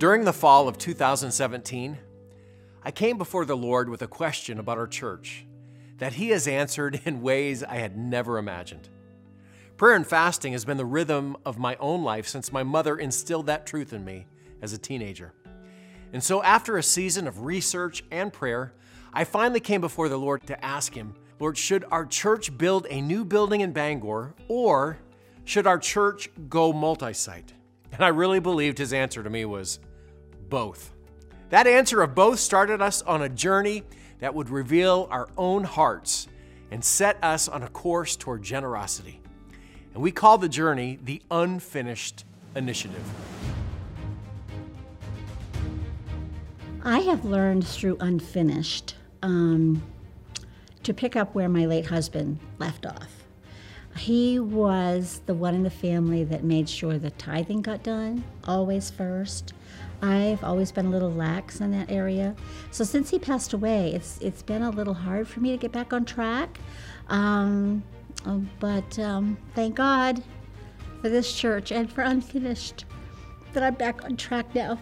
During the fall of 2017, I came before the Lord with a question about our church that He has answered in ways I had never imagined. Prayer and fasting has been the rhythm of my own life since my mother instilled that truth in me as a teenager. And so, after a season of research and prayer, I finally came before the Lord to ask Him, Lord, should our church build a new building in Bangor or should our church go multi site? And I really believed His answer to me was both. That answer of both started us on a journey that would reveal our own hearts and set us on a course toward generosity. And we call the journey the Unfinished Initiative. I have learned through Unfinished um, to pick up where my late husband left off. He was the one in the family that made sure the tithing got done, always first. I've always been a little lax in that area. So since he passed away, it's it's been a little hard for me to get back on track. Um, but um, thank God for this church and for Unfinished that I'm back on track now.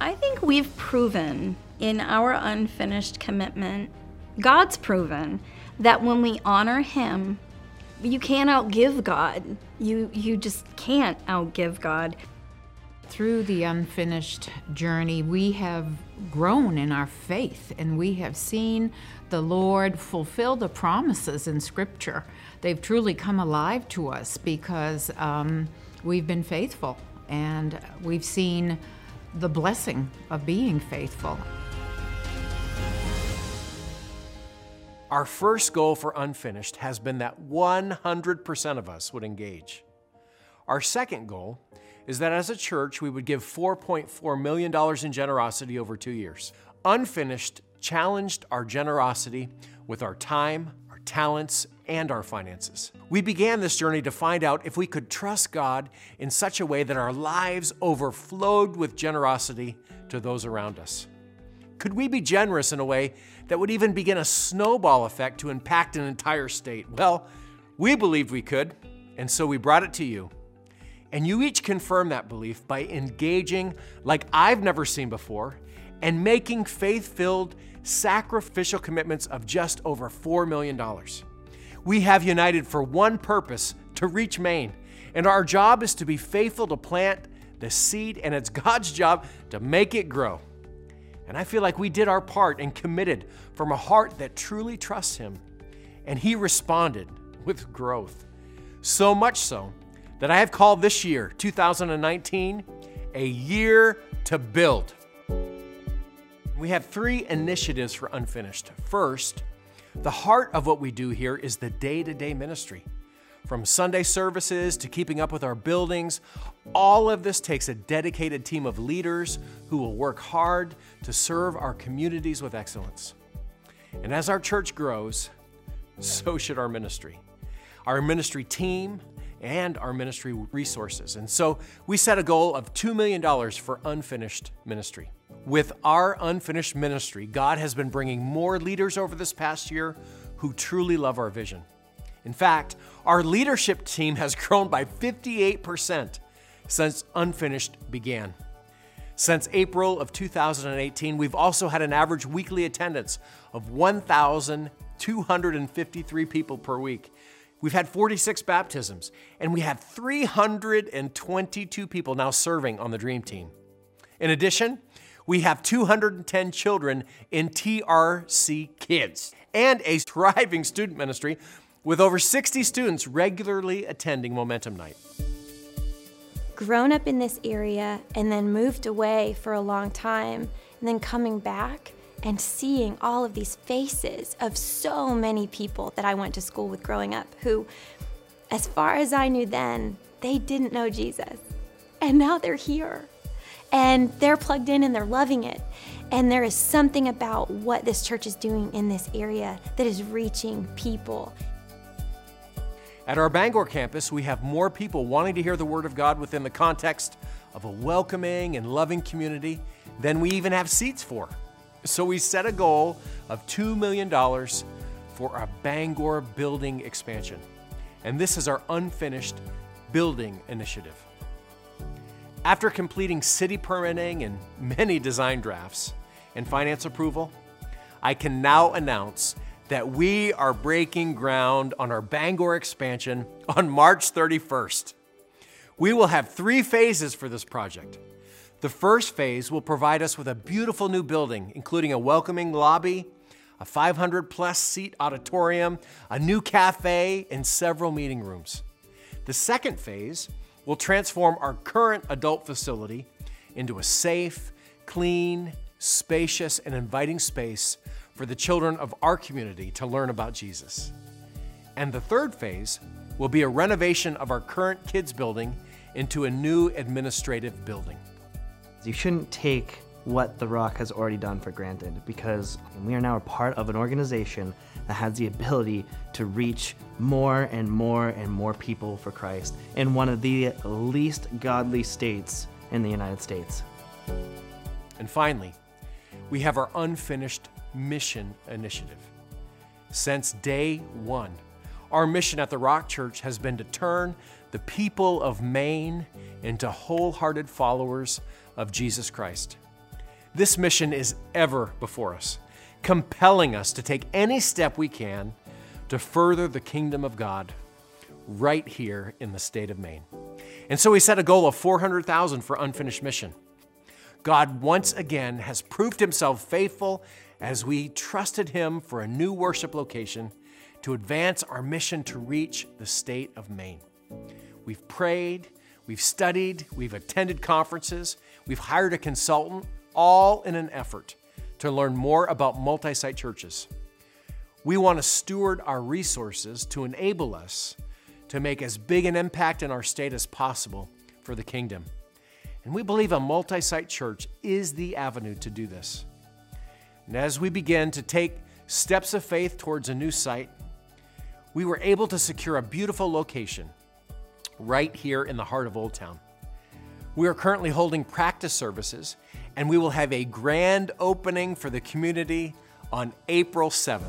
I think we've proven in our unfinished commitment, God's proven that when we honor Him, you can't outgive God. You, you just can't outgive God. Through the unfinished journey, we have grown in our faith and we have seen the Lord fulfill the promises in Scripture. They've truly come alive to us because um, we've been faithful and we've seen the blessing of being faithful. Our first goal for Unfinished has been that 100% of us would engage. Our second goal is that as a church, we would give $4.4 million in generosity over two years. Unfinished challenged our generosity with our time, our talents, and our finances. We began this journey to find out if we could trust God in such a way that our lives overflowed with generosity to those around us. Could we be generous in a way that would even begin a snowball effect to impact an entire state? Well, we believed we could, and so we brought it to you. And you each confirm that belief by engaging like I've never seen before and making faith filled, sacrificial commitments of just over $4 million. We have united for one purpose to reach Maine. And our job is to be faithful to plant the seed, and it's God's job to make it grow. And I feel like we did our part and committed from a heart that truly trusts Him. And He responded with growth. So much so that I have called this year, 2019, a year to build. We have three initiatives for Unfinished. First, the heart of what we do here is the day to day ministry. From Sunday services to keeping up with our buildings, all of this takes a dedicated team of leaders who will work hard to serve our communities with excellence. And as our church grows, so should our ministry. Our ministry team and our ministry resources. And so we set a goal of $2 million for unfinished ministry. With our unfinished ministry, God has been bringing more leaders over this past year who truly love our vision. In fact, our leadership team has grown by 58% since Unfinished began. Since April of 2018, we've also had an average weekly attendance of 1,253 people per week. We've had 46 baptisms, and we have 322 people now serving on the Dream Team. In addition, we have 210 children in TRC Kids and a thriving student ministry with over 60 students regularly attending Momentum Night. Grown up in this area and then moved away for a long time, and then coming back and seeing all of these faces of so many people that I went to school with growing up who, as far as I knew then, they didn't know Jesus. And now they're here and they're plugged in and they're loving it. And there is something about what this church is doing in this area that is reaching people. At our Bangor campus, we have more people wanting to hear the Word of God within the context of a welcoming and loving community than we even have seats for. So we set a goal of $2 million for a Bangor building expansion. And this is our unfinished building initiative. After completing city permitting and many design drafts and finance approval, I can now announce that we are breaking ground on our Bangor expansion on March 31st. We will have three phases for this project. The first phase will provide us with a beautiful new building, including a welcoming lobby, a 500 plus seat auditorium, a new cafe, and several meeting rooms. The second phase will transform our current adult facility into a safe, clean, spacious, and inviting space for the children of our community to learn about Jesus. And the third phase will be a renovation of our current kids' building into a new administrative building. You shouldn't take what The Rock has already done for granted because we are now a part of an organization that has the ability to reach more and more and more people for Christ in one of the least godly states in the United States. And finally, we have our unfinished mission initiative. Since day one, our mission at the Rock Church has been to turn the people of Maine into wholehearted followers of Jesus Christ. This mission is ever before us, compelling us to take any step we can to further the kingdom of God right here in the state of Maine. And so we set a goal of 400,000 for unfinished mission. God once again has proved himself faithful as we trusted him for a new worship location to advance our mission to reach the state of Maine. We've prayed, we've studied, we've attended conferences, we've hired a consultant, all in an effort to learn more about multi site churches. We want to steward our resources to enable us to make as big an impact in our state as possible for the kingdom. And we believe a multi site church is the avenue to do this. And as we begin to take steps of faith towards a new site, we were able to secure a beautiful location right here in the heart of Old Town. We are currently holding practice services, and we will have a grand opening for the community on April 7th.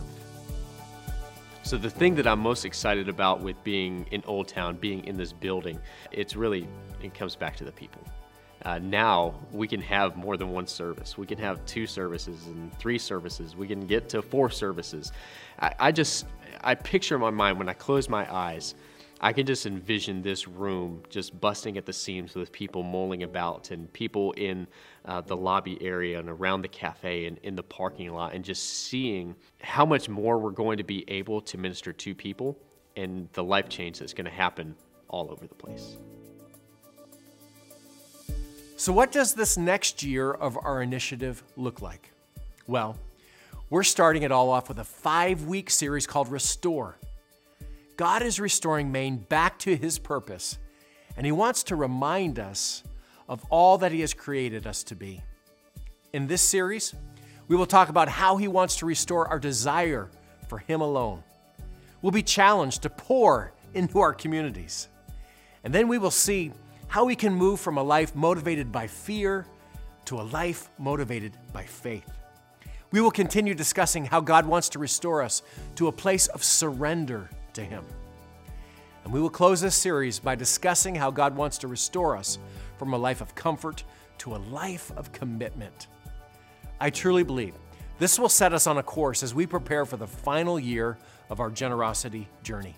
So the thing that I'm most excited about with being in Old Town, being in this building, it's really it comes back to the people. Uh, now we can have more than one service. We can have two services and three services. We can get to four services. I, I just I picture in my mind when I close my eyes I can just envision this room just busting at the seams with people mulling about and people in uh, the lobby area and around the cafe and in the parking lot and just seeing how much more we're going to be able to minister to people and the life change that's going to happen all over the place. So, what does this next year of our initiative look like? Well, we're starting it all off with a five week series called Restore. God is restoring Maine back to his purpose, and he wants to remind us of all that he has created us to be. In this series, we will talk about how he wants to restore our desire for him alone. We'll be challenged to pour into our communities. And then we will see how we can move from a life motivated by fear to a life motivated by faith. We will continue discussing how God wants to restore us to a place of surrender to Him. And we will close this series by discussing how God wants to restore us from a life of comfort to a life of commitment. I truly believe this will set us on a course as we prepare for the final year of our generosity journey.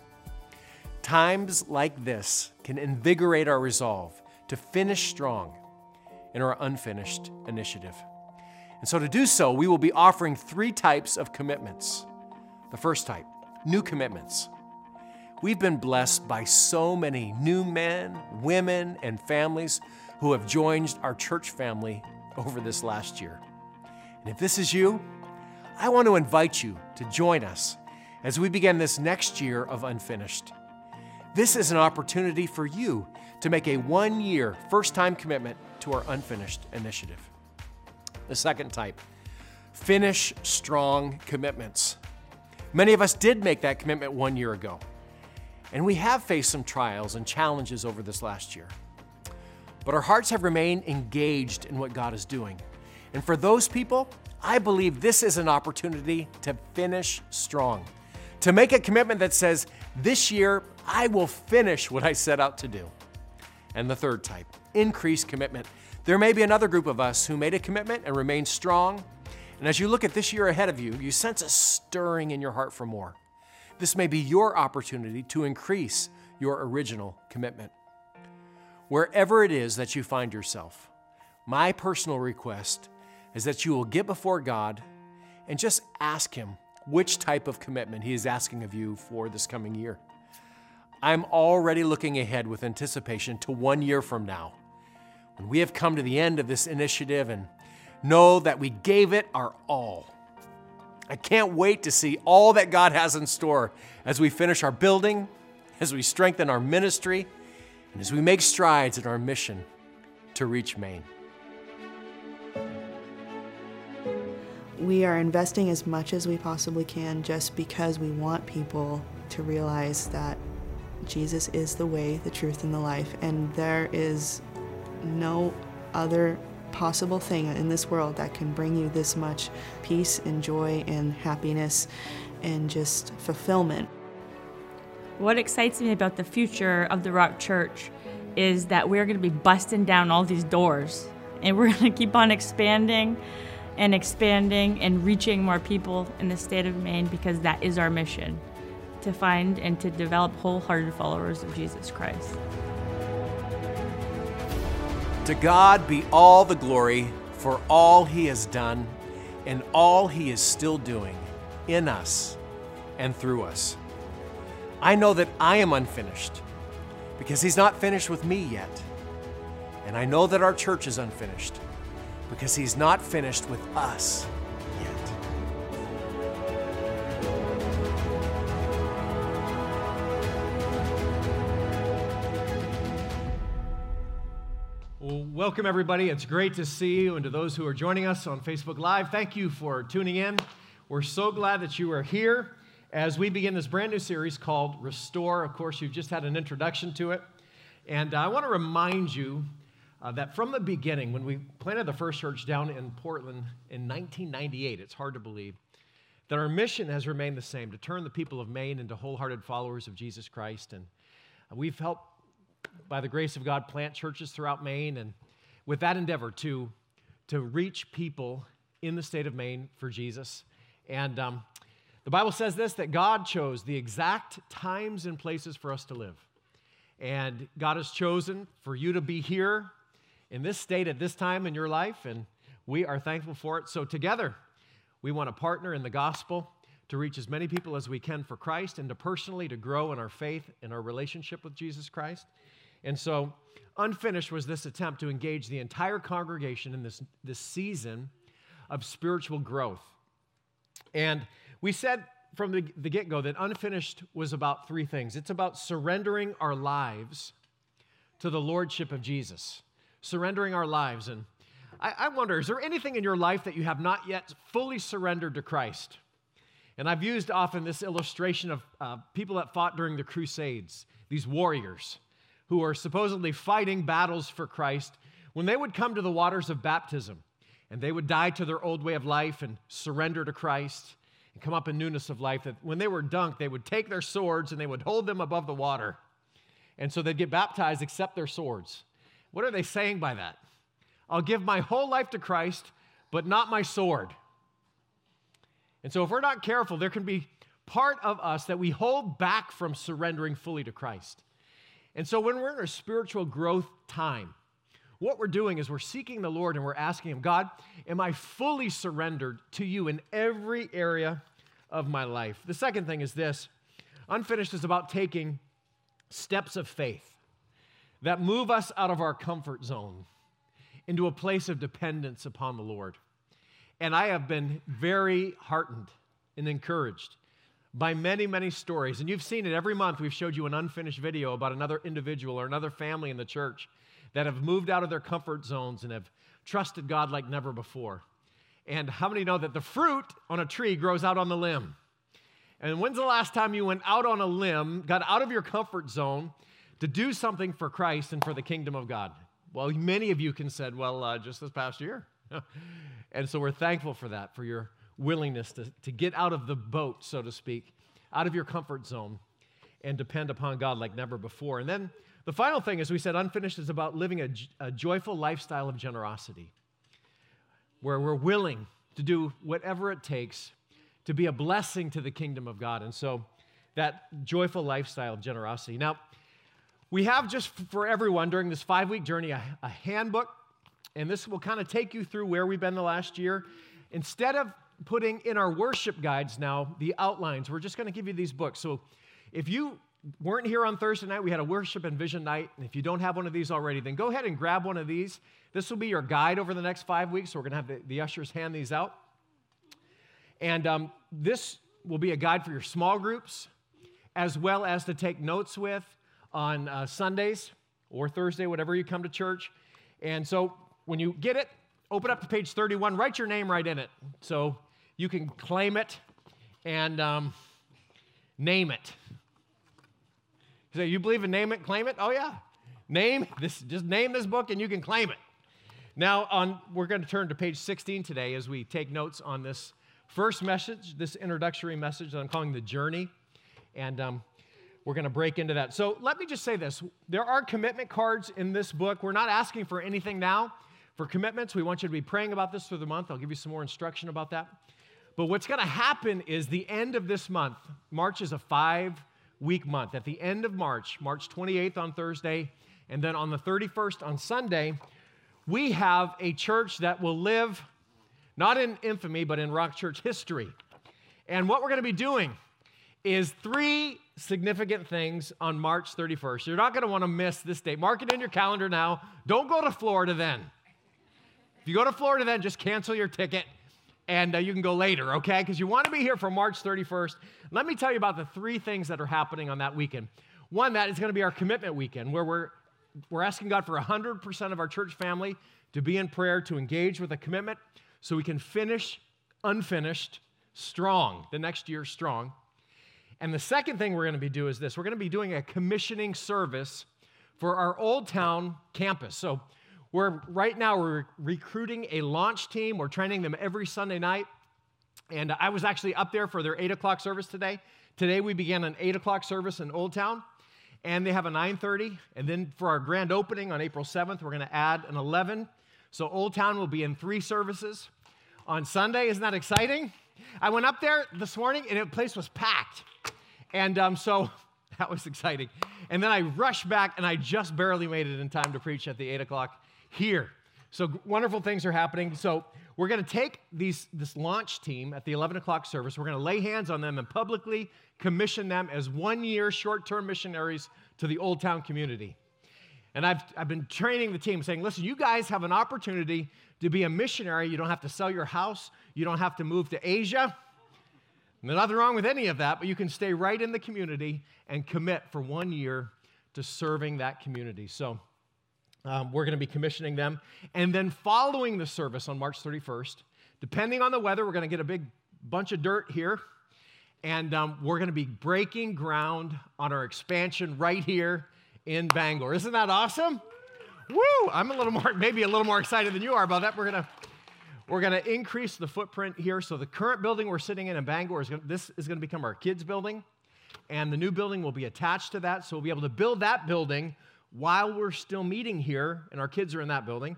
Times like this can invigorate our resolve to finish strong in our unfinished initiative. And so, to do so, we will be offering three types of commitments. The first type, new commitments. We've been blessed by so many new men, women, and families who have joined our church family over this last year. And if this is you, I want to invite you to join us as we begin this next year of Unfinished. This is an opportunity for you to make a one year first time commitment to our Unfinished initiative. The second type, finish strong commitments. Many of us did make that commitment one year ago. And we have faced some trials and challenges over this last year. But our hearts have remained engaged in what God is doing. And for those people, I believe this is an opportunity to finish strong, to make a commitment that says, This year, I will finish what I set out to do. And the third type, increased commitment. There may be another group of us who made a commitment and remain strong. And as you look at this year ahead of you, you sense a stirring in your heart for more. This may be your opportunity to increase your original commitment. Wherever it is that you find yourself, my personal request is that you will get before God and just ask Him which type of commitment He is asking of you for this coming year. I'm already looking ahead with anticipation to one year from now, when we have come to the end of this initiative and know that we gave it our all. I can't wait to see all that God has in store as we finish our building, as we strengthen our ministry, and as we make strides in our mission to reach Maine. We are investing as much as we possibly can just because we want people to realize that Jesus is the way, the truth, and the life, and there is no other possible thing in this world that can bring you this much peace and joy and happiness and just fulfillment. What excites me about the future of the Rock Church is that we're going to be busting down all these doors and we're going to keep on expanding and expanding and reaching more people in the state of Maine because that is our mission to find and to develop wholehearted followers of Jesus Christ. To God be all the glory for all He has done and all He is still doing in us and through us. I know that I am unfinished because He's not finished with me yet. And I know that our church is unfinished because He's not finished with us welcome everybody. It's great to see you, and to those who are joining us on Facebook Live, thank you for tuning in. We're so glad that you are here as we begin this brand new series called Restore. Of course, you've just had an introduction to it. And I want to remind you uh, that from the beginning, when we planted the first church down in Portland in 1998, it's hard to believe, that our mission has remained the same to turn the people of Maine into wholehearted followers of Jesus Christ. And we've helped by the grace of God, plant churches throughout Maine, and with that endeavor to, to reach people in the state of Maine for Jesus. And um, the Bible says this that God chose the exact times and places for us to live. And God has chosen for you to be here in this state at this time in your life, and we are thankful for it. So, together, we want to partner in the gospel to reach as many people as we can for Christ and to personally to grow in our faith and our relationship with Jesus Christ. And so, unfinished was this attempt to engage the entire congregation in this, this season of spiritual growth. And we said from the, the get go that unfinished was about three things it's about surrendering our lives to the lordship of Jesus, surrendering our lives. And I, I wonder, is there anything in your life that you have not yet fully surrendered to Christ? And I've used often this illustration of uh, people that fought during the Crusades, these warriors who are supposedly fighting battles for Christ, when they would come to the waters of baptism and they would die to their old way of life and surrender to Christ and come up in newness of life, that when they were dunked, they would take their swords and they would hold them above the water. And so they'd get baptized, except their swords. What are they saying by that? I'll give my whole life to Christ, but not my sword. And so, if we're not careful, there can be part of us that we hold back from surrendering fully to Christ. And so when we're in a spiritual growth time, what we're doing is we're seeking the Lord and we're asking Him, God, am I fully surrendered to you in every area of my life? The second thing is this unfinished is about taking steps of faith that move us out of our comfort zone into a place of dependence upon the Lord. And I have been very heartened and encouraged by many, many stories. And you've seen it every month. We've showed you an unfinished video about another individual or another family in the church that have moved out of their comfort zones and have trusted God like never before. And how many know that the fruit on a tree grows out on the limb? And when's the last time you went out on a limb, got out of your comfort zone to do something for Christ and for the kingdom of God? Well, many of you can said, well, uh, just this past year. and so we're thankful for that, for your willingness to, to get out of the boat, so to speak, out of your comfort zone and depend upon God like never before. And then The final thing, as we said, unfinished is about living a, a joyful lifestyle of generosity, where we're willing to do whatever it takes to be a blessing to the kingdom of God. And so, that joyful lifestyle of generosity. Now, we have just for everyone during this five week journey a, a handbook, and this will kind of take you through where we've been the last year. Instead of putting in our worship guides now the outlines, we're just going to give you these books. So, if you weren't here on Thursday night, we had a worship and vision night. And if you don't have one of these already, then go ahead and grab one of these. This will be your guide over the next five weeks. So we're going to have the, the ushers hand these out. And um, this will be a guide for your small groups, as well as to take notes with on uh, Sundays or Thursday, whatever you come to church. And so when you get it, open up to page 31, write your name right in it. So you can claim it and um, name it. So you believe in name it, claim it? Oh yeah. Name this just name this book and you can claim it. Now on we're going to turn to page 16 today as we take notes on this first message, this introductory message that I'm calling the journey. And um, we're going to break into that. So let me just say this there are commitment cards in this book. We're not asking for anything now for commitments. We want you to be praying about this through the month. I'll give you some more instruction about that. But what's going to happen is the end of this month, March is a five week month. At the end of March, March 28th on Thursday, and then on the 31st on Sunday, we have a church that will live not in infamy, but in Rock Church history. And what we're going to be doing is three significant things on March 31st. You're not going to want to miss this date. Mark it in your calendar now. Don't go to Florida then. If you go to Florida then, just cancel your ticket and uh, you can go later, okay? Because you want to be here for March 31st. Let me tell you about the three things that are happening on that weekend. One, that is going to be our commitment weekend, where we're, we're asking God for 100% of our church family to be in prayer, to engage with a commitment, so we can finish unfinished strong, the next year strong. And the second thing we're going to be doing is this we're going to be doing a commissioning service for our Old Town campus. So we're right now we're recruiting a launch team. We're training them every Sunday night. And I was actually up there for their eight o'clock service today. Today we began an eight o'clock service in Old Town, and they have a 9:30. And then for our grand opening on April 7th, we're going to add an 11. So Old Town will be in three services on Sunday. Isn't that exciting? I went up there this morning, and the place was packed, and um, so that was exciting. And then I rushed back, and I just barely made it in time to preach at the eight o'clock here. So wonderful things are happening. So we're going to take these, this launch team at the 11 o'clock service. We're going to lay hands on them and publicly commission them as one year short term missionaries to the Old Town community. And I've, I've been training the team saying, listen, you guys have an opportunity to be a missionary. You don't have to sell your house, you don't have to move to Asia. There's nothing wrong with any of that, but you can stay right in the community and commit for one year to serving that community. So um, we're going to be commissioning them. And then following the service on March 31st, depending on the weather, we're going to get a big bunch of dirt here. And um, we're going to be breaking ground on our expansion right here in Bangor. Isn't that awesome? Woo! I'm a little more, maybe a little more excited than you are about that. We're going to. We're going to increase the footprint here. So the current building we're sitting in in Bangor is to, this is going to become our kids' building, and the new building will be attached to that. So we'll be able to build that building while we're still meeting here, and our kids are in that building,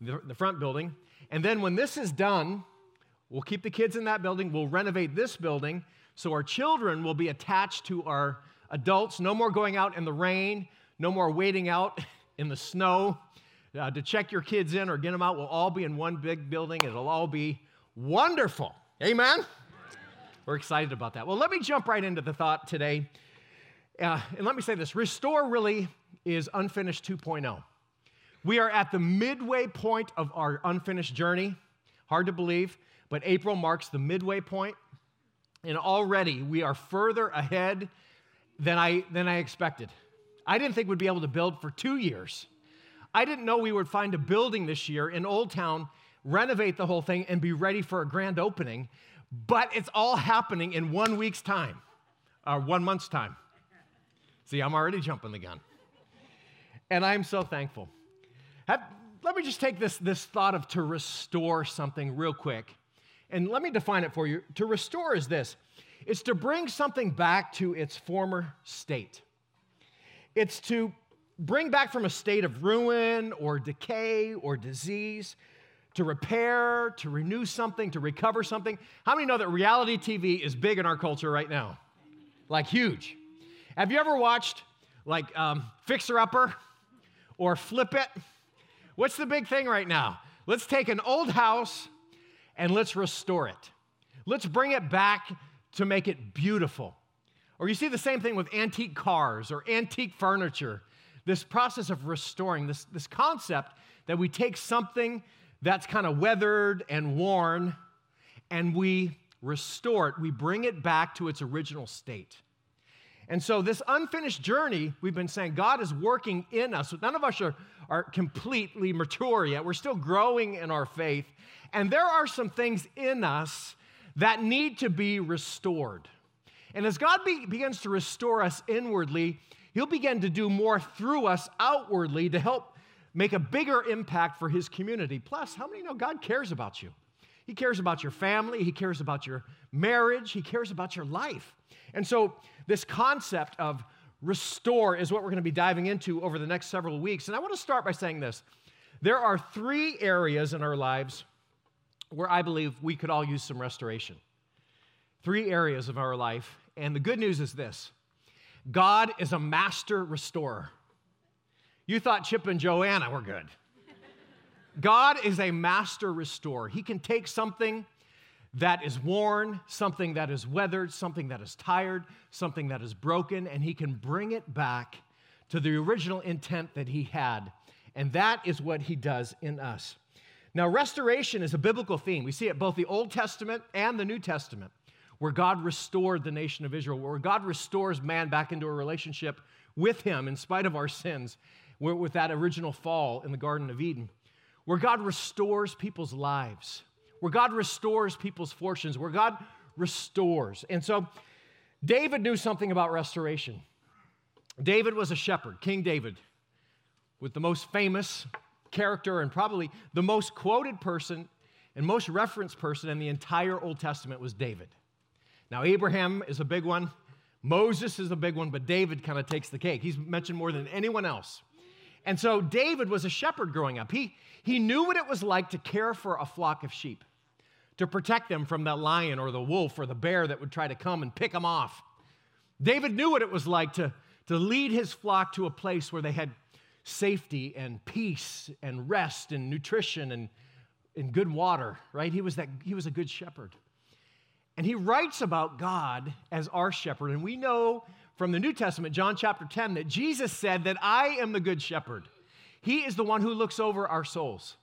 the, front building. And then when this is done, we'll keep the kids in that building, we'll renovate this building, so our children will be attached to our adults. No more going out in the rain, no more waiting out in the snow uh, to check your kids in or get them out. We'll all be in one big building. It'll all be wonderful. Amen? We're excited about that. Well, let me jump right into the thought today. Uh, and let me say this Restore really is Unfinished 2.0. We are at the midway point of our unfinished journey. Hard to believe, but April marks the midway point, and already we are further ahead than I, than I expected. I didn't think we'd be able to build for two years. I didn't know we would find a building this year in Old Town, renovate the whole thing, and be ready for a grand opening. But it's all happening in one week's time, or one month's time. See, I'm already jumping the gun. And I'm so thankful. Have, let me just take this, this thought of to restore something real quick. And let me define it for you. To restore is this it's to bring something back to its former state, it's to bring back from a state of ruin or decay or disease, to repair, to renew something, to recover something. How many know that reality TV is big in our culture right now? Like huge. Have you ever watched like um, Fixer Upper or Flip It? What's the big thing right now? Let's take an old house and let's restore it. Let's bring it back to make it beautiful. Or you see the same thing with antique cars or antique furniture. This process of restoring, this, this concept that we take something that's kind of weathered and worn and we restore it, we bring it back to its original state. And so, this unfinished journey, we've been saying God is working in us. None of us are, are completely mature yet. We're still growing in our faith. And there are some things in us that need to be restored. And as God be, begins to restore us inwardly, He'll begin to do more through us outwardly to help make a bigger impact for His community. Plus, how many know God cares about you? He cares about your family, He cares about your marriage, He cares about your life. And so, this concept of restore is what we're going to be diving into over the next several weeks. And I want to start by saying this there are three areas in our lives where I believe we could all use some restoration. Three areas of our life. And the good news is this God is a master restorer. You thought Chip and Joanna were good. God is a master restorer. He can take something that is worn, something that is weathered, something that is tired, something that is broken, and he can bring it back to the original intent that he had. And that is what he does in us. Now, restoration is a biblical theme. We see it both the Old Testament and the New Testament, where God restored the nation of Israel, where God restores man back into a relationship with him in spite of our sins, with that original fall in the Garden of Eden, where God restores people's lives where God restores people's fortunes, where God restores. And so David knew something about restoration. David was a shepherd, King David, with the most famous character and probably the most quoted person and most referenced person in the entire Old Testament was David. Now, Abraham is a big one, Moses is a big one, but David kind of takes the cake. He's mentioned more than anyone else. And so David was a shepherd growing up. He, he knew what it was like to care for a flock of sheep to protect them from the lion or the wolf or the bear that would try to come and pick them off. David knew what it was like to, to lead his flock to a place where they had safety and peace and rest and nutrition and, and good water, right? He was, that, he was a good shepherd. And he writes about God as our shepherd. And we know from the New Testament, John chapter 10, that Jesus said that I am the good shepherd. He is the one who looks over our souls.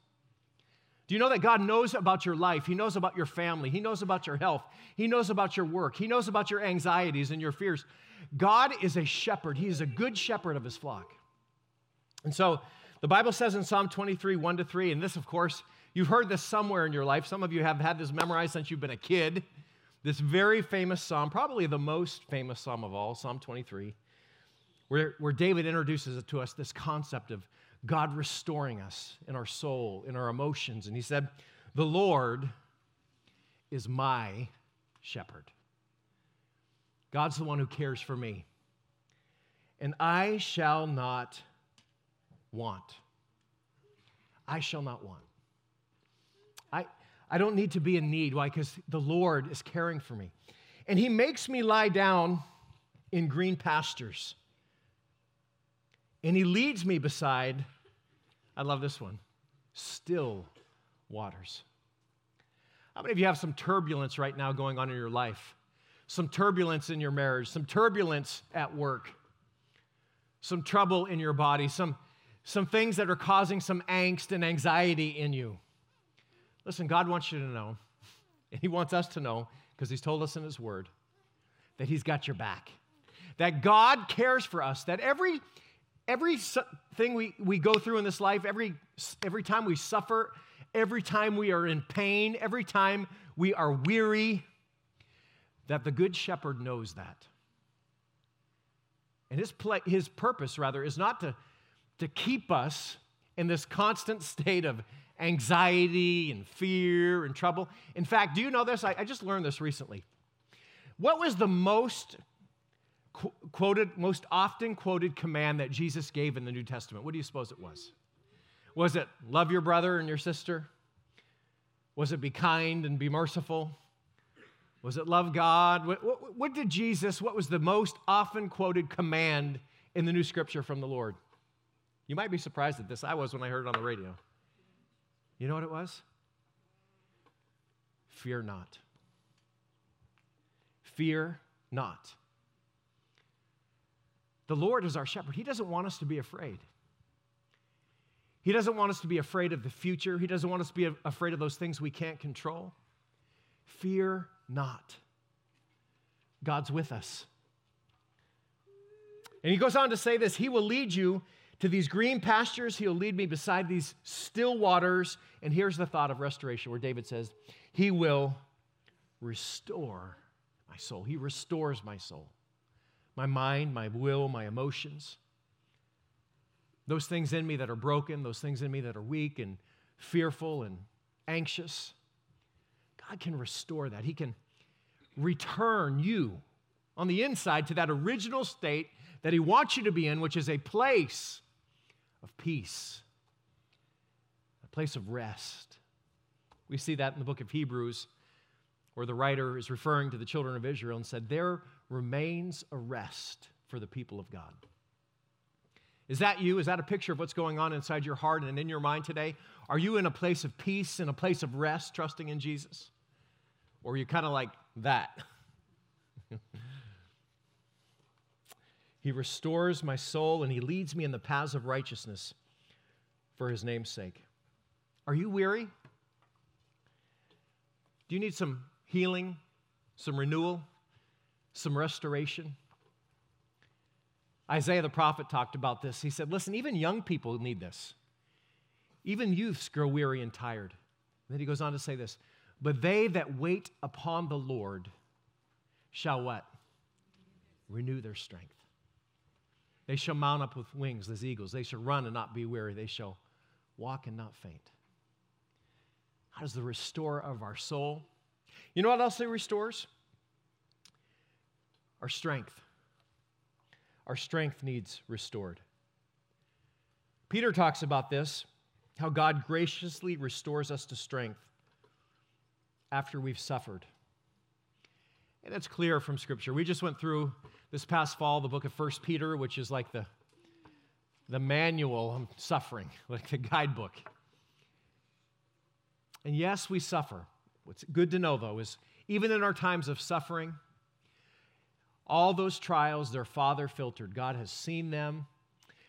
Do you know that God knows about your life? He knows about your family. He knows about your health. He knows about your work. He knows about your anxieties and your fears. God is a shepherd. He is a good shepherd of his flock. And so the Bible says in Psalm 23, 1 to 3, and this, of course, you've heard this somewhere in your life. Some of you have had this memorized since you've been a kid. This very famous psalm, probably the most famous psalm of all, Psalm 23, where, where David introduces to us this concept of God restoring us in our soul, in our emotions. And he said, The Lord is my shepherd. God's the one who cares for me. And I shall not want. I shall not want. I, don't need to be in need. Why? Because the Lord is caring for me. And He makes me lie down in green pastures and he leads me beside, I love this one, still waters. How many of you have some turbulence right now going on in your life? Some turbulence in your marriage, some turbulence at work, some trouble in your body, some, some things that are causing some angst and anxiety in you. Listen, God wants you to know, and He wants us to know, because He's told us in His Word, that He's got your back. That God cares for us, that every every thing we, we go through in this life, every, every time we suffer, every time we are in pain, every time we are weary, that the Good Shepherd knows that. And his, play, his purpose, rather, is not to, to keep us in this constant state of anxiety and fear and trouble. In fact, do you know this? I, I just learned this recently. What was the most qu- quoted, most often quoted command that Jesus gave in the New Testament? What do you suppose it was? Was it love your brother and your sister? Was it be kind and be merciful? Was it love God? What, what, what, did Jesus, what was the most often quoted command in the new scripture from the Lord? You might be surprised at this. I was when I heard it on the radio. You know what it was? Fear not. Fear not. The Lord is our shepherd. He doesn't want us to be afraid. He doesn't want us to be afraid of the future. He doesn't want us to be afraid of those things we can't control. Fear not. God's with us. And he goes on to say this He will lead you to these green pastures. He'll lead me beside these still waters. And here's the thought of restoration where David says, He will restore my soul. He restores my soul, my mind, my will, my emotions. Those things in me that are broken, those things in me that are weak and fearful and anxious. God can restore that. He can return you on the inside to that original state that He wants you to be in, which is a place of peace, a place of rest. We see that in the book of Hebrews, where the writer is referring to the children of Israel and said, There remains a rest for the people of God. Is that you? Is that a picture of what's going on inside your heart and in your mind today? Are you in a place of peace, in a place of rest, trusting in Jesus? Or are you kind of like that? He restores my soul and He leads me in the paths of righteousness for His name's sake. Are you weary? Do you need some healing, some renewal, some restoration? Isaiah the prophet talked about this. He said, Listen, even young people need this. Even youths grow weary and tired. And then he goes on to say this But they that wait upon the Lord shall what? Renew their strength. They shall mount up with wings as eagles. They shall run and not be weary. They shall walk and not faint. How does the restorer of our soul? You know what else he restores? Our strength. Our strength needs restored. Peter talks about this how God graciously restores us to strength after we've suffered. And it's clear from Scripture. We just went through this past fall the book of First Peter, which is like the, the manual on suffering, like the guidebook. And yes, we suffer. What's good to know, though, is even in our times of suffering, all those trials, they're Father filtered. God has seen them.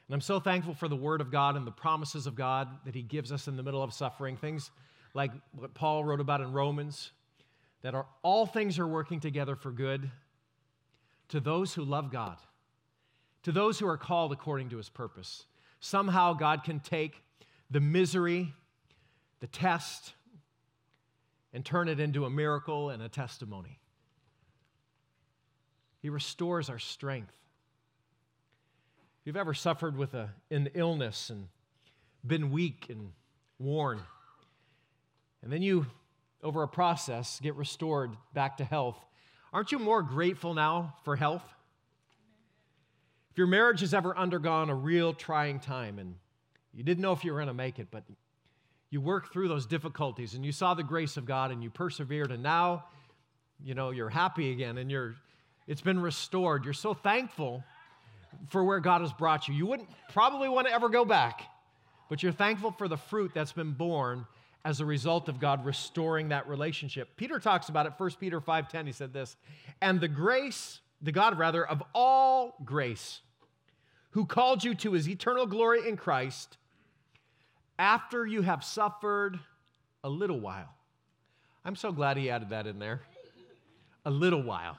And I'm so thankful for the Word of God and the promises of God that He gives us in the middle of suffering. Things like what Paul wrote about in Romans, that are, all things are working together for good to those who love God, to those who are called according to his purpose. Somehow God can take the misery, the test, and turn it into a miracle and a testimony. He restores our strength. If you've ever suffered with a, an illness and been weak and worn, and then you over a process, get restored back to health. Aren't you more grateful now for health? If your marriage has ever undergone a real trying time and you didn't know if you were going to make it, but you worked through those difficulties and you saw the grace of God and you persevered and now, you know, you're happy again and you're it's been restored. You're so thankful for where God has brought you. You wouldn't probably want to ever go back, but you're thankful for the fruit that's been borne as a result of God restoring that relationship. Peter talks about it, 1 Peter 5:10, he said this, and the grace, the God rather, of all grace, who called you to his eternal glory in Christ, after you have suffered a little while. I'm so glad he added that in there. A little while.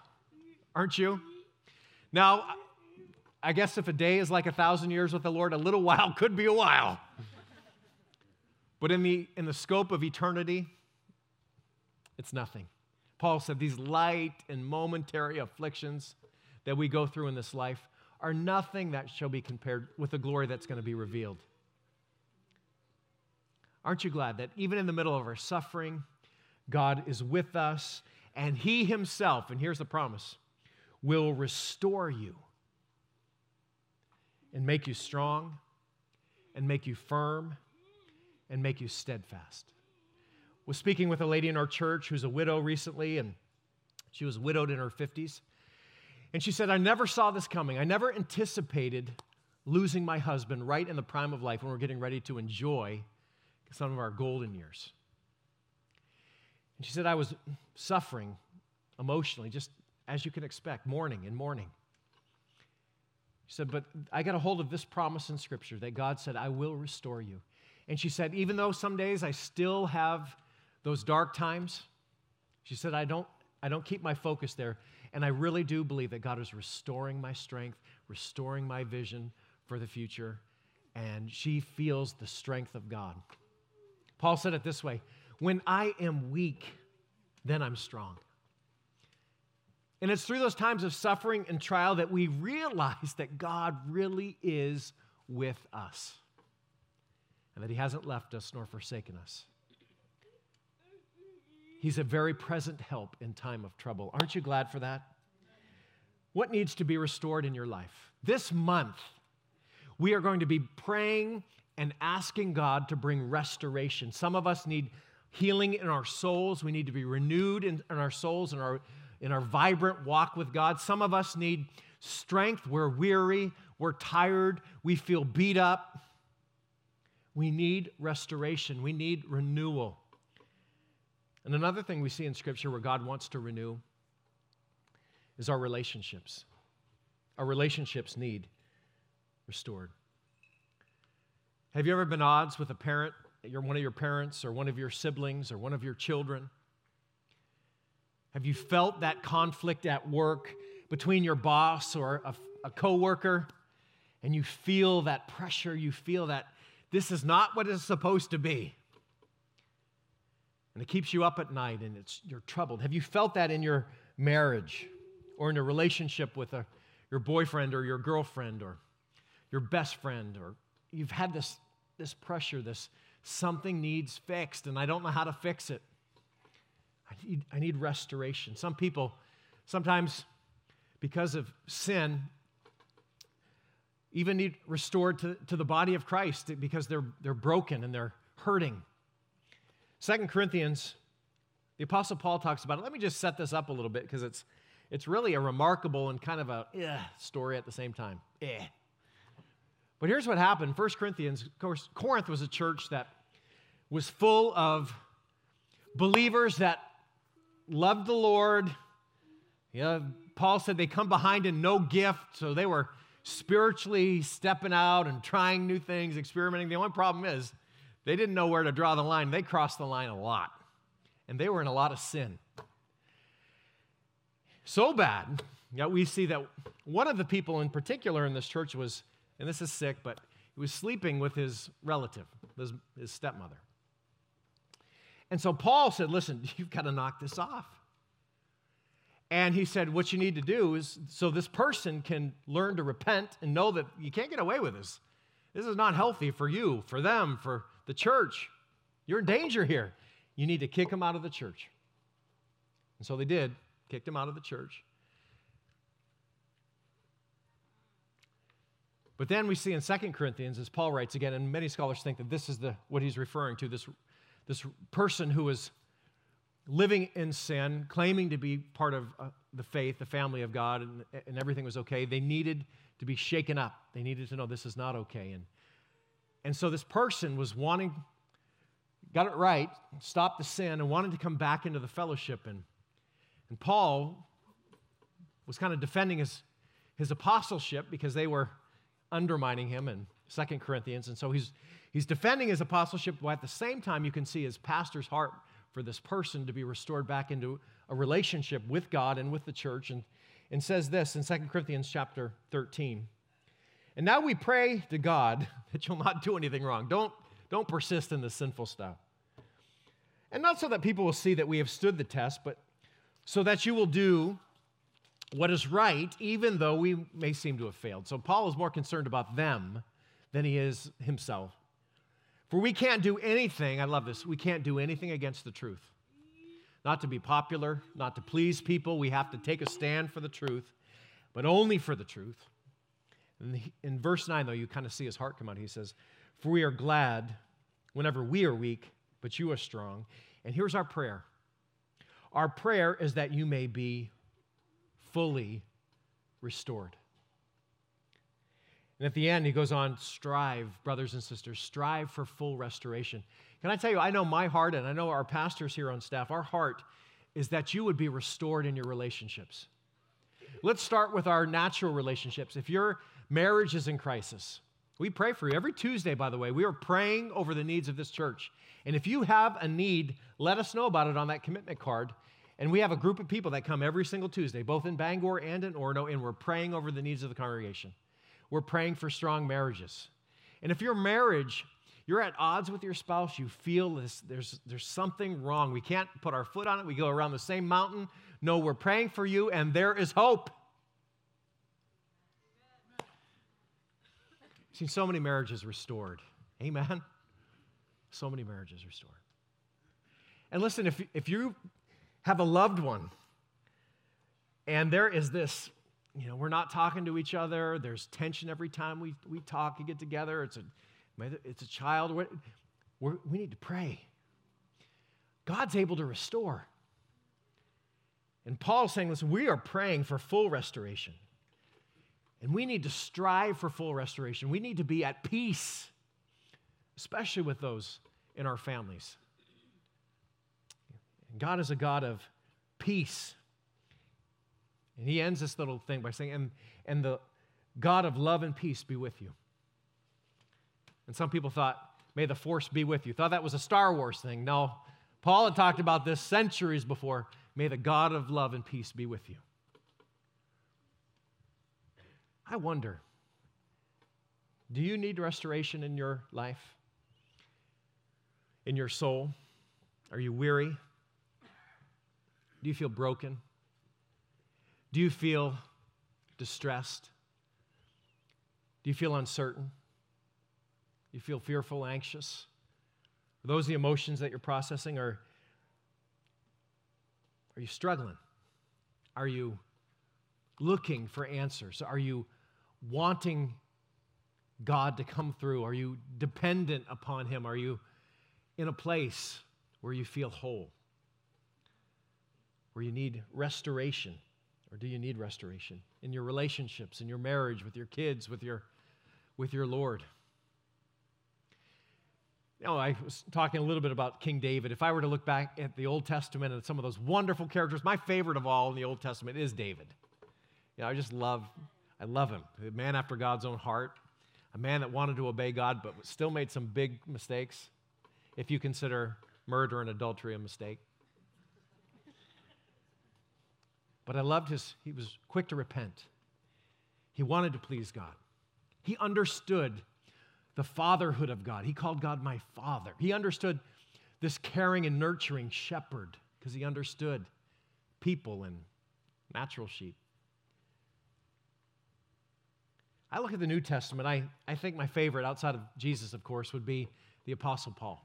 Aren't you? Now, I guess if a day is like a thousand years with the Lord, a little while could be a while. But in the, in the scope of eternity, it's nothing. Paul said these light and momentary afflictions that we go through in this life are nothing that shall be compared with the glory that's going to be revealed. Aren't you glad that even in the middle of our suffering, God is with us and He Himself, and here's the promise, will restore you and make you strong and make you firm and make you steadfast. Was speaking with a lady in our church who's a widow recently, and she was widowed in her 50s. And she said, I never saw this coming. I never anticipated losing my husband right in the prime of life when we're getting ready to enjoy some of our golden years. And she said, I was suffering emotionally, just as you can expect, mourning and mourning. She said, But I got a hold of this promise in Scripture that God said, I will restore you. And she said, Even though some days I still have those dark times, she said, I don't, I don't keep my focus there. And I really do believe that God is restoring my strength, restoring my vision for the future. And she feels the strength of God. Paul said it this way When I am weak, then I'm strong. And it's through those times of suffering and trial that we realize that God really is with us and that He hasn't left us nor forsaken us. He's a very present help in time of trouble. Aren't you glad for that? What needs to be restored in your life? This month, we are going to be praying and asking God to bring restoration. Some of us need healing in our souls. We need to be renewed in, in our souls and our in our vibrant walk with God. Some of us need strength. We're weary, we're tired, we feel beat up. We need restoration, we need renewal. And another thing we see in Scripture where God wants to renew is our relationships. Our relationships need restored. Have you ever been odds with a parent, you're one of your parents or one of your siblings or one of your children? Have you felt that conflict at work between your boss or a, a coworker? And you feel that pressure, you feel that this is not what it's supposed to be. And it keeps you up at night and it's, you're troubled. Have you felt that in your marriage or in a relationship with a, your boyfriend or your girlfriend or your best friend? Or you've had this, this pressure, this something needs fixed and I don't know how to fix it. I need, I need restoration. Some people, sometimes because of sin, even need restored to, to the body of Christ because they're, they're broken and they're hurting. Second Corinthians, the Apostle Paul talks about it. Let me just set this up a little bit because it's, it's really a remarkable and kind of a eh, story at the same time. Eh. But here's what happened. First Corinthians, of course, Corinth was a church that was full of believers that loved the Lord. Yeah, Paul said they come behind in no gift, so they were spiritually stepping out and trying new things, experimenting. The only problem is they didn't know where to draw the line. They crossed the line a lot, and they were in a lot of sin. So bad that we see that one of the people in particular in this church was, and this is sick, but he was sleeping with his relative, his, his stepmother. And so Paul said, Listen, you've got to knock this off. And he said, What you need to do is so this person can learn to repent and know that you can't get away with this. This is not healthy for you, for them, for the church. You're in danger here. You need to kick him out of the church. And so they did, kicked him out of the church. But then we see in 2 Corinthians, as Paul writes again, and many scholars think that this is the, what he's referring to, this this person who was living in sin, claiming to be part of uh, the faith, the family of God, and, and everything was okay. They needed to be shaken up. They needed to know this is not okay. And, and so this person was wanting, got it right, stopped the sin, and wanted to come back into the fellowship. And, and Paul was kind of defending his, his apostleship because they were undermining him in Second Corinthians. And so he's, He's defending his apostleship, but at the same time, you can see his pastor's heart for this person to be restored back into a relationship with God and with the church. And, and says this in 2 Corinthians chapter 13. And now we pray to God that you'll not do anything wrong. Don't, don't persist in the sinful stuff. And not so that people will see that we have stood the test, but so that you will do what is right, even though we may seem to have failed. So Paul is more concerned about them than he is himself. For we can't do anything, I love this, we can't do anything against the truth. Not to be popular, not to please people, we have to take a stand for the truth. but only for the truth. And in verse 9, though, you kind of see his heart come out. He says, For we are glad whenever we are weak, but you are strong. And here's our prayer our prayer is that you may be fully restored. And at the end, he goes on, strive, brothers and sisters, strive for full restoration. Can I tell you, I know my heart, and I know our pastors here on staff, our heart is that you would be restored in your relationships. Let's start with our natural relationships. If your marriage is in crisis, we pray for you. Every Tuesday, by the way, we are praying over the needs of this church. And if you have a need, let us know about it on that commitment card. And we have a group of people that come every single Tuesday, both in Bangor and in Orono, and we're praying over the needs of the congregation. We're praying for strong marriages. And if your marriage, you're at odds with your spouse, you feel this, there's, there's something wrong. We can't put our foot on it. We go around the same mountain. No, we're praying for you, and there is hope. I've seen so many marriages restored. Amen. So many marriages restored. And listen, if, if you have a loved one and there is this, you know, we're not talking to each other, there's tension every time we, we talk and get together, it's a, it's a child, we're, we need to pray. God's able to restore. And Paul's saying, listen, we are praying for full restoration. And we need to strive for full restoration. We need to be at peace, especially with those in our families. God is a God of peace. And he ends this little thing by saying, and, and the God of love and peace be with you. And some people thought, may the force be with you. Thought that was a Star Wars thing. No, Paul had talked about this centuries before. May the God of love and peace be with you. I wonder do you need restoration in your life? In your soul? Are you weary? Do you feel broken? Do you feel distressed? Do you feel uncertain? Do you feel fearful, anxious? Are those the emotions that you're processing, or are you struggling? Are you looking for answers? Are you wanting God to come through? Are you dependent upon Him? Are you in a place where you feel whole? Where you need restoration? Or do you need restoration in your relationships, in your marriage, with your kids, with your, with your Lord? Know, I was talking a little bit about King David. If I were to look back at the Old Testament and some of those wonderful characters, my favorite of all in the Old Testament is David. You know, I just love, I love him. A man after God's own heart, a man that wanted to obey God but still made some big mistakes, if you consider murder and adultery a mistake. But I loved his, he was quick to repent. He wanted to please God. He understood the fatherhood of God. He called God my father. He understood this caring and nurturing shepherd because he understood people and natural sheep. I look at the New Testament, I, I think my favorite outside of Jesus, of course, would be the Apostle Paul.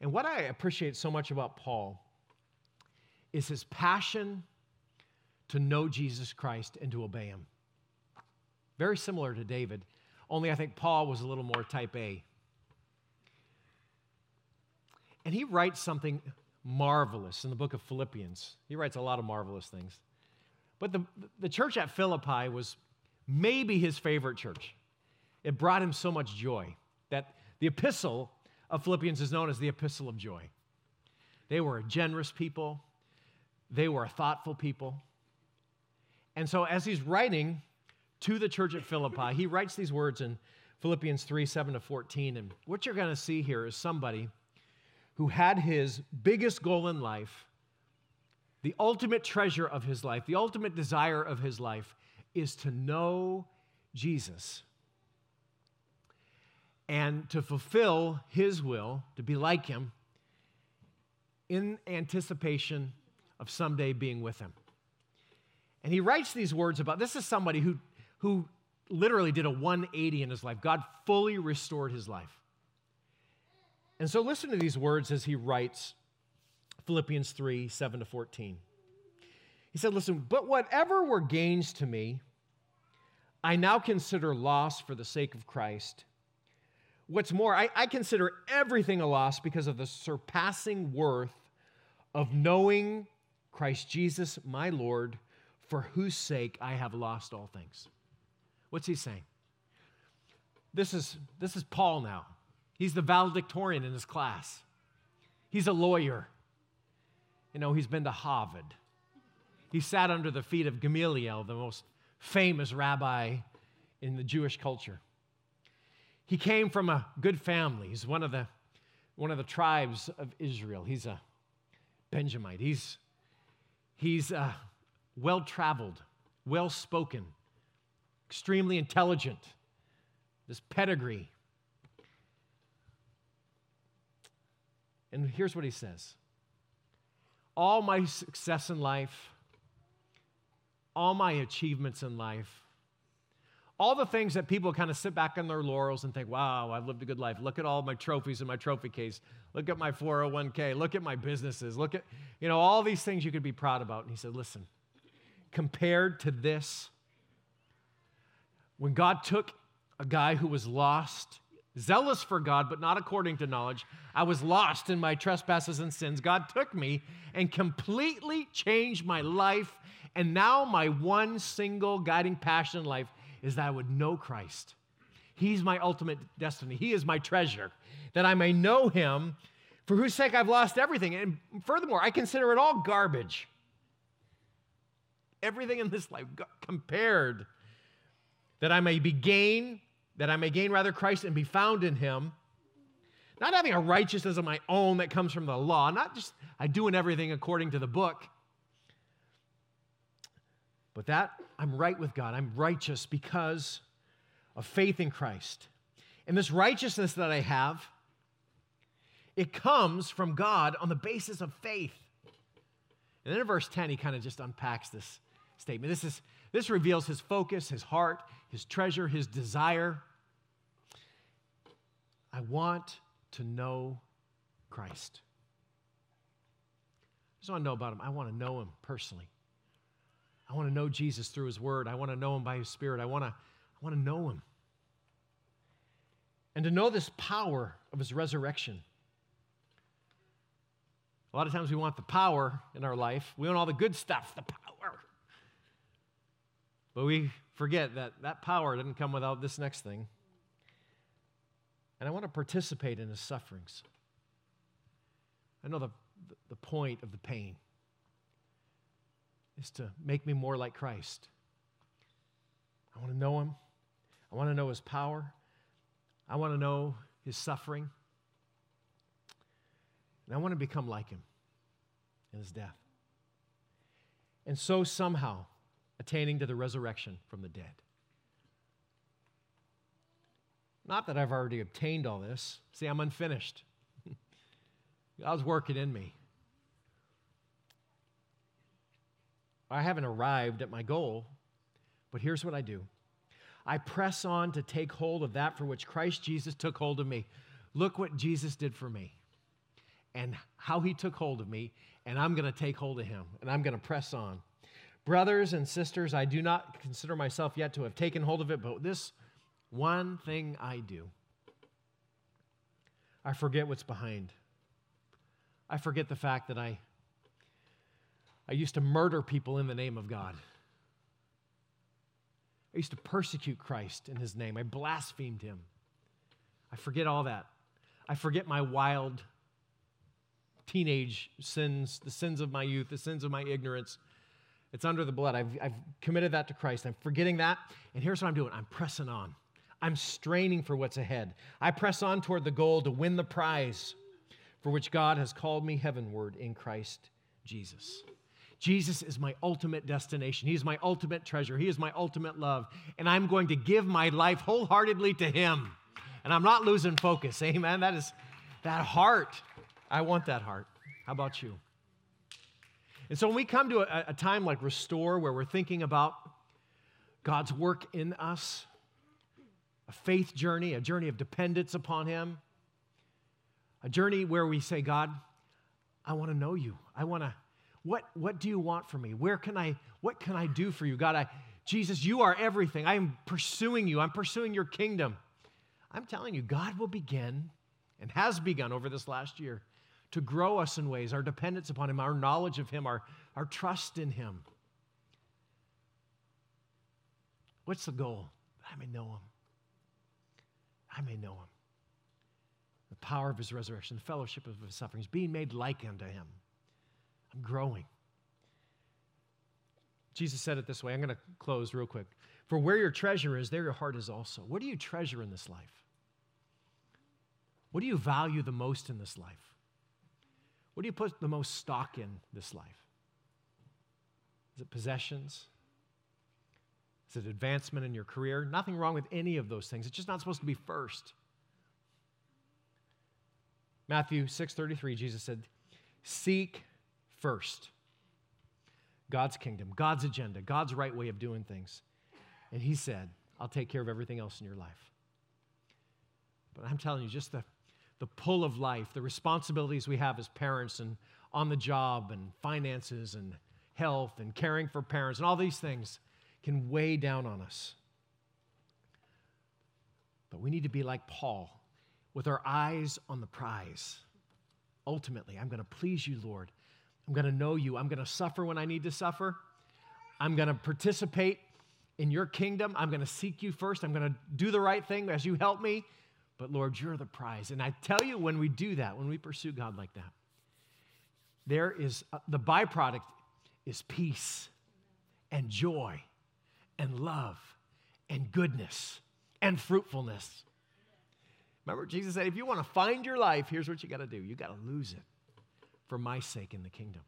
And what I appreciate so much about Paul is his passion to know Jesus Christ and to obey him. Very similar to David, only I think Paul was a little more type A. And he writes something marvelous in the book of Philippians. He writes a lot of marvelous things. But the, the church at Philippi was maybe his favorite church. It brought him so much joy that the epistle of Philippians is known as the epistle of joy. They were a generous people, they were a thoughtful people. And so, as he's writing to the church at Philippi, he writes these words in Philippians 3 7 to 14. And what you're going to see here is somebody who had his biggest goal in life, the ultimate treasure of his life, the ultimate desire of his life is to know Jesus and to fulfill his will, to be like him, in anticipation of someday being with him. And he writes these words about this is somebody who, who literally did a 180 in his life. God fully restored his life. And so listen to these words as he writes Philippians 3 7 to 14. He said, Listen, but whatever were gains to me, I now consider loss for the sake of Christ. What's more, I, I consider everything a loss because of the surpassing worth of knowing Christ Jesus, my Lord, for whose sake I have lost all things. What's he saying? This is, this is Paul now. He's the valedictorian in his class. He's a lawyer. You know, he's been to Harvard. He sat under the feet of Gamaliel, the most famous rabbi in the Jewish culture. He came from a good family. He's one of the, one of the tribes of Israel. He's a Benjamite. He's, he's uh, well traveled, well spoken, extremely intelligent, this pedigree. And here's what he says All my success in life, all my achievements in life, all the things that people kind of sit back on their laurels and think, wow, I've lived a good life. Look at all my trophies in my trophy case. Look at my 401k. Look at my businesses. Look at, you know, all these things you could be proud about. And he said, listen, compared to this, when God took a guy who was lost, zealous for God, but not according to knowledge, I was lost in my trespasses and sins. God took me and completely changed my life. And now my one single guiding passion in life is that I would know Christ. He's my ultimate destiny. He is my treasure, that I may know him, for whose sake I've lost everything. And furthermore, I consider it all garbage. Everything in this life compared that I may be gain, that I may gain rather Christ and be found in him. Not having a righteousness of my own that comes from the law, not just I doing everything according to the book, but that I'm right with God. I'm righteous because of faith in Christ. And this righteousness that I have, it comes from God on the basis of faith. And then in verse 10, he kind of just unpacks this statement. This, is, this reveals his focus, his heart, his treasure, his desire. I want to know Christ. I just want to know about him. I want to know him personally. I want to know Jesus through his word. I want to know him by his spirit. I want to, I want to know him. And to know this power of his resurrection. A lot of times we want the power in our life. We want all the good stuff, the power. But we forget that that power didn't come without this next thing. And I want to participate in his sufferings. I know the, the point of the pain is to make me more like Christ. I want to know him. I want to know his power. I want to know his suffering. And I want to become like him in his death. And so somehow attaining to the resurrection from the dead. Not that I've already obtained all this. See, I'm unfinished. God's working in me. I haven't arrived at my goal, but here's what I do I press on to take hold of that for which Christ Jesus took hold of me. Look what Jesus did for me and how he took hold of me, and I'm going to take hold of him and I'm going to press on. Brothers and sisters, I do not consider myself yet to have taken hold of it, but this one thing I do I forget what's behind. I forget the fact that I I used to murder people in the name of God. I used to persecute Christ in his name. I blasphemed him. I forget all that. I forget my wild teenage sins, the sins of my youth, the sins of my ignorance. It's under the blood. I've, I've committed that to Christ. I'm forgetting that. And here's what I'm doing I'm pressing on. I'm straining for what's ahead. I press on toward the goal to win the prize for which God has called me heavenward in Christ Jesus. Jesus is my ultimate destination. He is my ultimate treasure. He is my ultimate love. And I'm going to give my life wholeheartedly to Him. And I'm not losing focus. Amen. That is that heart. I want that heart. How about you? And so when we come to a, a time like Restore, where we're thinking about God's work in us, a faith journey, a journey of dependence upon Him, a journey where we say, God, I want to know you. I want to What, what do you want from me? Where can I, what can I do for you? God, I, Jesus, you are everything. I am pursuing you. I'm pursuing your kingdom. I'm telling you, God will begin and has begun over this last year to grow us in ways, our dependence upon Him, our knowledge of Him, our, our trust in Him. What's the goal? I may know Him. I may know Him. The power of His resurrection, the fellowship of His sufferings, being made like unto Him. I'm growing. Jesus said it this way. I'm going to close real quick. For where your treasure is, there your heart is also. What do you treasure in this life? What do you value the most in this life? What do you put the most stock in this life? Is it possessions? Is it advancement in your career? Nothing wrong with any of those things. It's just not supposed to be first. Matthew 6:33 Jesus said, "Seek first God's kingdom, God's agenda, God's right way of doing things." And he said, "I'll take care of everything else in your life." But I'm telling you, just the the pull of life, the responsibilities we have as parents and on the job and finances and health and caring for parents and all these things can weigh down on us. But we need to be like Paul with our eyes on the prize. Ultimately, I'm going to please you, Lord. I'm going to know you. I'm going to suffer when I need to suffer. I'm going to participate in your kingdom. I'm going to seek you first. I'm going to do the right thing as you help me. But Lord, you're the prize. And I tell you, when we do that, when we pursue God like that, there is uh, the byproduct is peace and joy and love and goodness and fruitfulness. Remember, Jesus said, if you want to find your life, here's what you got to do you got to lose it for my sake in the kingdom.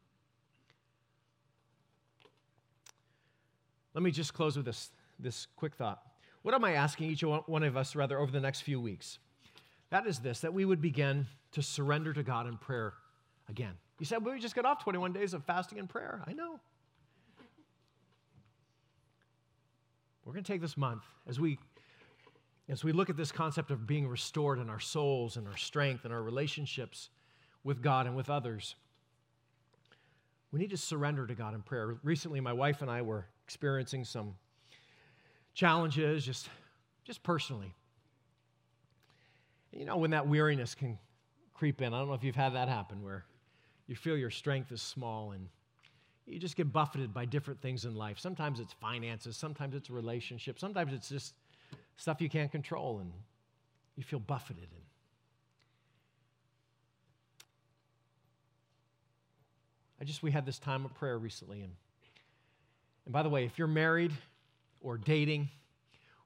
Let me just close with this, this quick thought. What am I asking each one of us, rather, over the next few weeks? That is this that we would begin to surrender to God in prayer again. You said, well, we just got off 21 days of fasting and prayer. I know. We're going to take this month as we as we look at this concept of being restored in our souls and our strength and our relationships with God and with others. We need to surrender to God in prayer. Recently, my wife and I were experiencing some challenges, just, just personally. You know, when that weariness can creep in, I don't know if you've had that happen where you feel your strength is small and you just get buffeted by different things in life. Sometimes it's finances, sometimes it's relationships, sometimes it's just stuff you can't control and you feel buffeted. And I just, we had this time of prayer recently. And, and by the way, if you're married or dating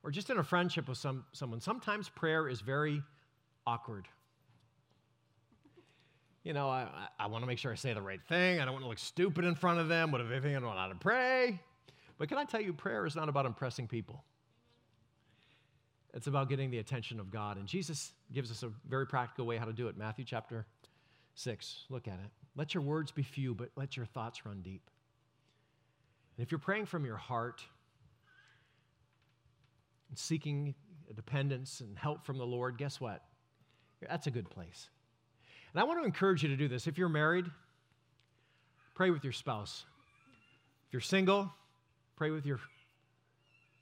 or just in a friendship with some, someone, sometimes prayer is very awkward. You know, I, I want to make sure I say the right thing. I don't want to look stupid in front of them. What if they think I don't know how to pray? But can I tell you, prayer is not about impressing people. It's about getting the attention of God. And Jesus gives us a very practical way how to do it. Matthew chapter 6. Look at it. Let your words be few, but let your thoughts run deep. And if you're praying from your heart and seeking dependence and help from the Lord, guess what? That's a good place. And I want to encourage you to do this. If you're married, pray with your spouse. If you're single, pray with your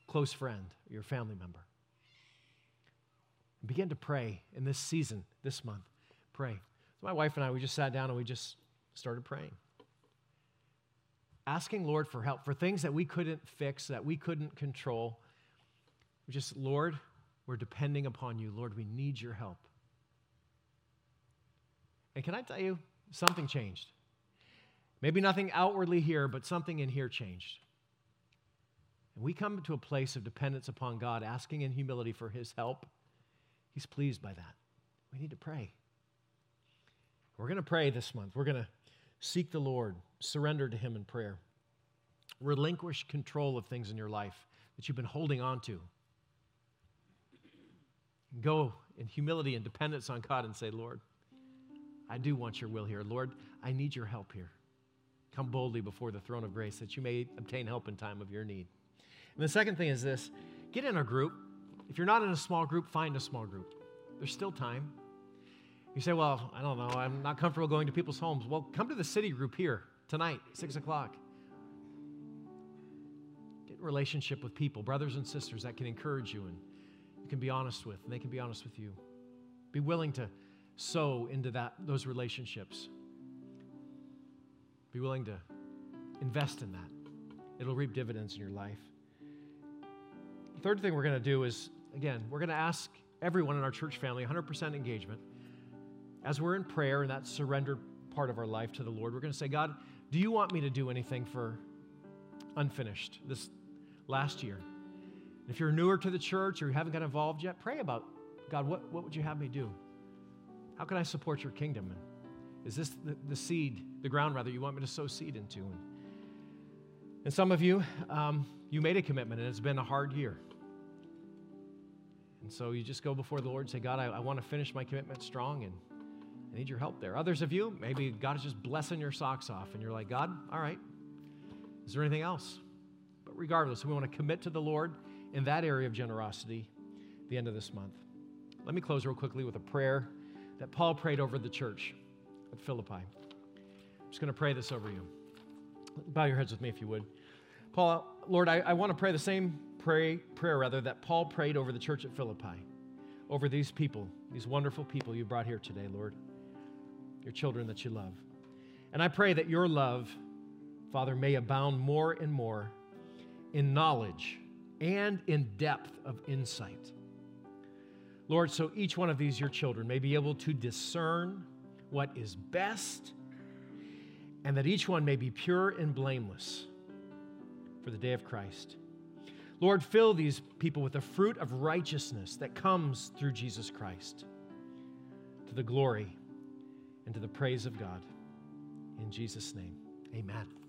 close friend, your family member. Begin to pray in this season, this month. Pray. So my wife and I, we just sat down and we just started praying. Asking Lord for help for things that we couldn't fix, that we couldn't control. We just, Lord, we're depending upon you. Lord, we need your help. And can I tell you, something changed. Maybe nothing outwardly here, but something in here changed. And we come to a place of dependence upon God, asking in humility for His help. He's pleased by that. We need to pray. We're going to pray this month. We're going to seek the Lord, surrender to Him in prayer, relinquish control of things in your life that you've been holding on to. Go in humility and dependence on God and say, Lord, I do want your will here. Lord, I need your help here. Come boldly before the throne of grace that you may obtain help in time of your need. And the second thing is this get in a group. If you're not in a small group, find a small group. There's still time. You say, Well, I don't know, I'm not comfortable going to people's homes. Well, come to the city group here tonight, 6 o'clock. Get in relationship with people, brothers and sisters that can encourage you and can be honest with, and they can be honest with you. Be willing to sow into that, those relationships. Be willing to invest in that. It'll reap dividends in your life. The third thing we're going to do is, again, we're going to ask everyone in our church family 100% engagement. As we're in prayer and that surrendered part of our life to the Lord, we're going to say, God, do you want me to do anything for unfinished this last year? If you're newer to the church or you haven't got involved yet, pray about God, what, what would you have me do? How can I support your kingdom? Is this the, the seed, the ground rather, you want me to sow seed into? And, and some of you, um, you made a commitment and it's been a hard year. And so you just go before the Lord and say, God, I, I want to finish my commitment strong and I need your help there. Others of you, maybe God is just blessing your socks off and you're like, God, all right, is there anything else? But regardless, we want to commit to the Lord in that area of generosity the end of this month. Let me close real quickly with a prayer that Paul prayed over the church at Philippi. I'm just going to pray this over you. Bow your heads with me if you would. Paul, Lord, I, I want to pray the same pray, prayer rather that Paul prayed over the church at Philippi, over these people, these wonderful people you brought here today, Lord, your children that you love. And I pray that your love, Father, may abound more and more in knowledge and in depth of insight. Lord, so each one of these, your children, may be able to discern what is best and that each one may be pure and blameless for the day of Christ. Lord, fill these people with the fruit of righteousness that comes through Jesus Christ to the glory and to the praise of God. In Jesus' name, amen.